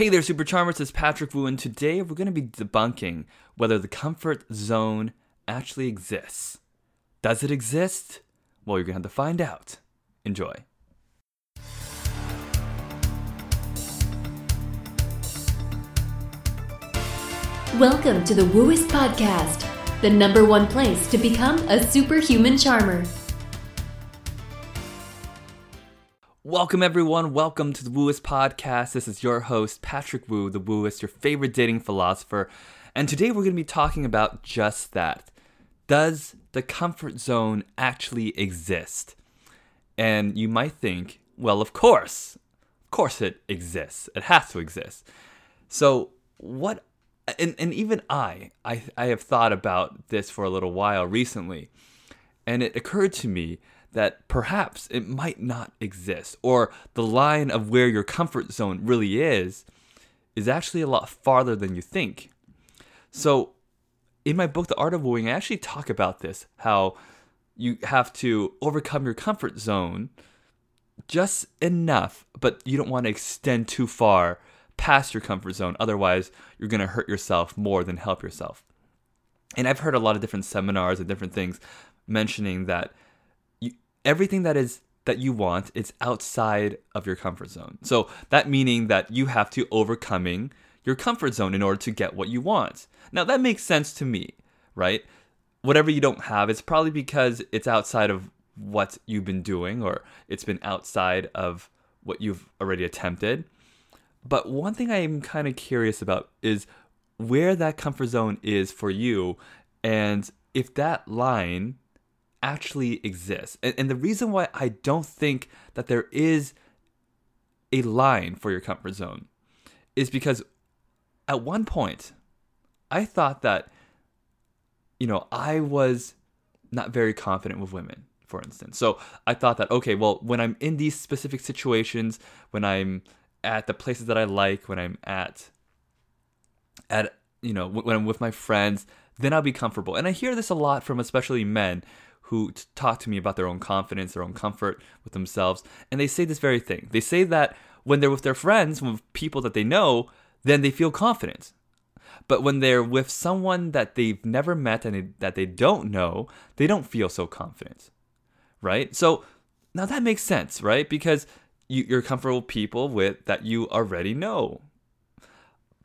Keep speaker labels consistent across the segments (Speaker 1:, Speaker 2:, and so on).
Speaker 1: Hey there, Super Charmers. It's Patrick Wu, and today we're going to be debunking whether the comfort zone actually exists. Does it exist? Well, you're going to have to find out. Enjoy.
Speaker 2: Welcome to the Wooist Podcast, the number one place to become a superhuman charmer.
Speaker 1: Welcome, everyone. Welcome to the Wooist Podcast. This is your host, Patrick Wu, the Wooist, your favorite dating philosopher. And today we're going to be talking about just that. Does the comfort zone actually exist? And you might think, well, of course. Of course it exists. It has to exist. So, what and, and even I, I I have thought about this for a little while recently. And it occurred to me that perhaps it might not exist, or the line of where your comfort zone really is, is actually a lot farther than you think. So, in my book, The Art of Wooing, I actually talk about this how you have to overcome your comfort zone just enough, but you don't want to extend too far past your comfort zone. Otherwise, you're going to hurt yourself more than help yourself. And I've heard a lot of different seminars and different things mentioning that everything that is that you want is outside of your comfort zone. So that meaning that you have to overcoming your comfort zone in order to get what you want. Now that makes sense to me, right? Whatever you don't have, it's probably because it's outside of what you've been doing or it's been outside of what you've already attempted. But one thing I'm kind of curious about is where that comfort zone is for you and if that line actually exists. And, and the reason why I don't think that there is a line for your comfort zone is because at one point I thought that, you know, I was not very confident with women, for instance. So I thought that, okay, well, when I'm in these specific situations, when I'm at the places that I like, when I'm at at you know when I'm with my friends, then I'll be comfortable. And I hear this a lot from especially men who talk to me about their own confidence, their own comfort with themselves, and they say this very thing. They say that when they're with their friends, with people that they know, then they feel confident. But when they're with someone that they've never met and that they don't know, they don't feel so confident. Right? So now that makes sense, right? Because you, you're comfortable with people with that you already know.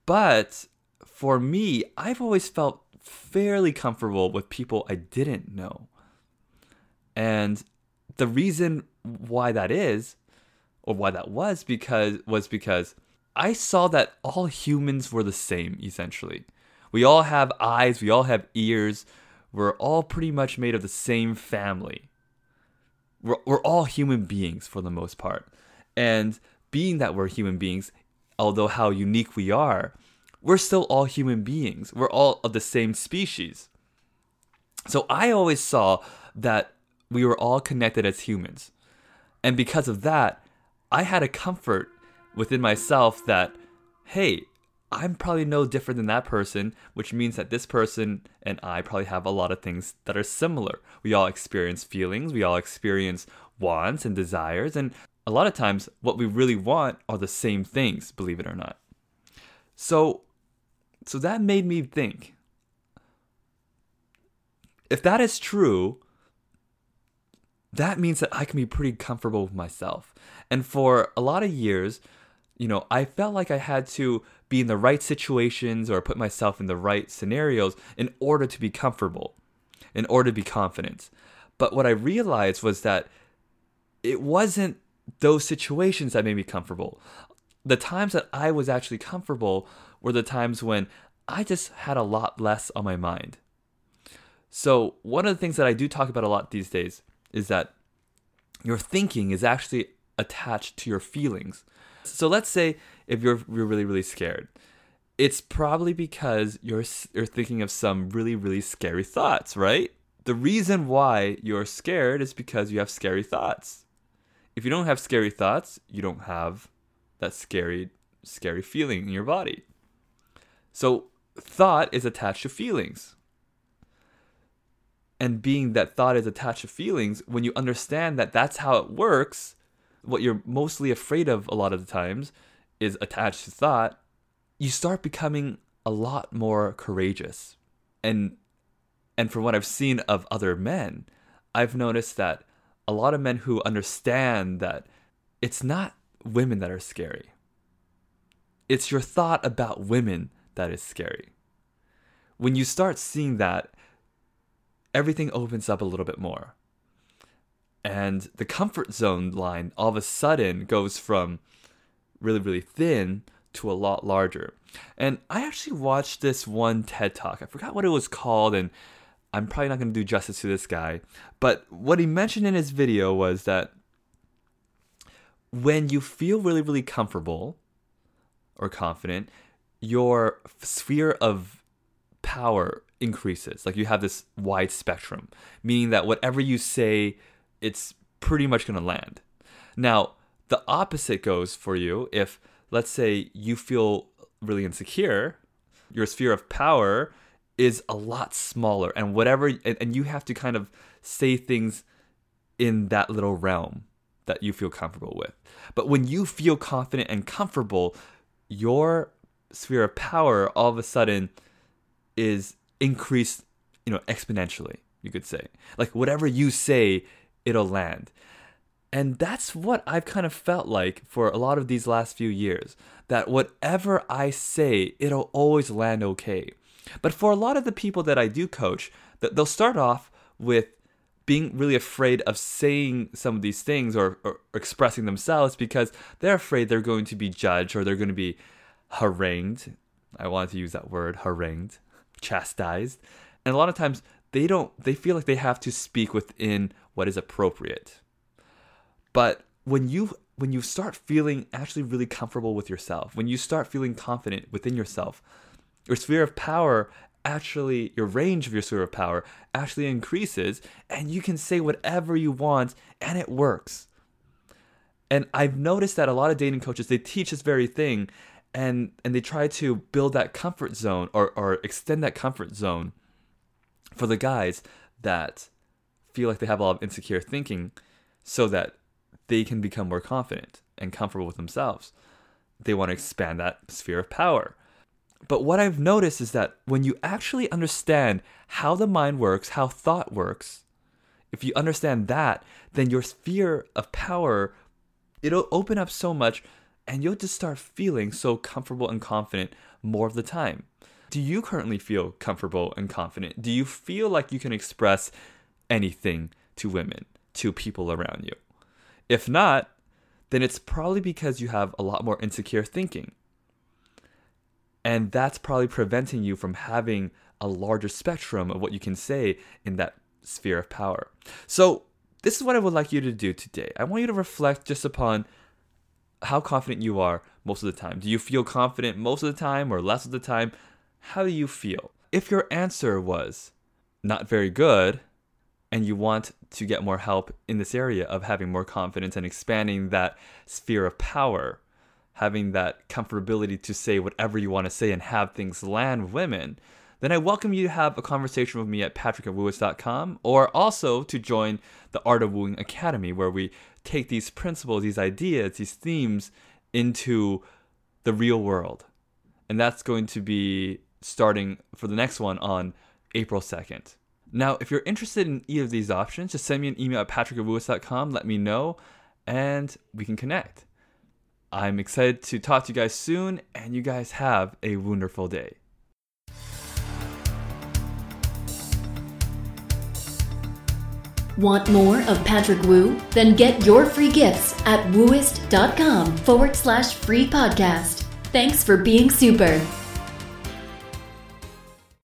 Speaker 1: But for me, I've always felt fairly comfortable with people I didn't know. And the reason why that is, or why that was because was because I saw that all humans were the same essentially. We all have eyes, we all have ears, we're all pretty much made of the same family. We're, we're all human beings for the most part. And being that we're human beings, although how unique we are, we're still all human beings. We're all of the same species. So I always saw that we were all connected as humans. And because of that, I had a comfort within myself that, hey, I'm probably no different than that person, which means that this person and I probably have a lot of things that are similar. We all experience feelings, we all experience wants and desires, and a lot of times what we really want are the same things, believe it or not. So so that made me think if that is true, that means that I can be pretty comfortable with myself. And for a lot of years, you know, I felt like I had to be in the right situations or put myself in the right scenarios in order to be comfortable, in order to be confident. But what I realized was that it wasn't those situations that made me comfortable. The times that I was actually comfortable were the times when I just had a lot less on my mind. So, one of the things that I do talk about a lot these days is that your thinking is actually attached to your feelings. So, let's say if you're, you're really, really scared, it's probably because you're, you're thinking of some really, really scary thoughts, right? The reason why you're scared is because you have scary thoughts. If you don't have scary thoughts, you don't have that scary, scary feeling in your body. So, thought is attached to feelings. And being that thought is attached to feelings, when you understand that that's how it works, what you're mostly afraid of a lot of the times is attached to thought, you start becoming a lot more courageous. And and from what I've seen of other men, I've noticed that a lot of men who understand that it's not women that are scary. It's your thought about women that is scary. When you start seeing that, everything opens up a little bit more. And the comfort zone line all of a sudden goes from really, really thin to a lot larger. And I actually watched this one TED Talk. I forgot what it was called, and I'm probably not going to do justice to this guy. But what he mentioned in his video was that when you feel really, really comfortable or confident, your sphere of power increases. Like you have this wide spectrum, meaning that whatever you say, it's pretty much going to land. Now, the opposite goes for you if let's say you feel really insecure, your sphere of power is a lot smaller and whatever and, and you have to kind of say things in that little realm that you feel comfortable with. But when you feel confident and comfortable, your sphere of power all of a sudden is increased, you know, exponentially, you could say. Like whatever you say, it'll land. And that's what I've kind of felt like for a lot of these last few years that whatever I say, it'll always land okay. But for a lot of the people that I do coach, they'll start off with being really afraid of saying some of these things or, or expressing themselves because they're afraid they're going to be judged or they're going to be harangued. I wanted to use that word, harangued, chastised. And a lot of times they don't, they feel like they have to speak within what is appropriate. But when you when you start feeling actually really comfortable with yourself, when you start feeling confident within yourself, your sphere of power actually your range of your sphere of power actually increases and you can say whatever you want and it works. And I've noticed that a lot of dating coaches they teach this very thing and and they try to build that comfort zone or, or extend that comfort zone for the guys that feel like they have a lot of insecure thinking so that they can become more confident and comfortable with themselves. They want to expand that sphere of power. But what I've noticed is that when you actually understand how the mind works, how thought works, if you understand that, then your sphere of power it'll open up so much and you'll just start feeling so comfortable and confident more of the time. Do you currently feel comfortable and confident? Do you feel like you can express anything to women, to people around you? If not, then it's probably because you have a lot more insecure thinking. And that's probably preventing you from having a larger spectrum of what you can say in that sphere of power. So, this is what I would like you to do today. I want you to reflect just upon how confident you are most of the time. Do you feel confident most of the time or less of the time? How do you feel? If your answer was not very good, and you want to get more help in this area of having more confidence and expanding that sphere of power, having that comfortability to say whatever you want to say and have things land women, then I welcome you to have a conversation with me at patrick@wooist.com or also to join the Art of Wooing Academy where we take these principles, these ideas, these themes into the real world. And that's going to be starting for the next one on April 2nd. Now, if you're interested in either of these options, just send me an email at patrick@wooist.com, let me know, and we can connect. I'm excited to talk to you guys soon, and you guys have a wonderful day.
Speaker 2: Want more of Patrick Wu? Then get your free gifts at wooist.com forward slash free podcast. Thanks for being super.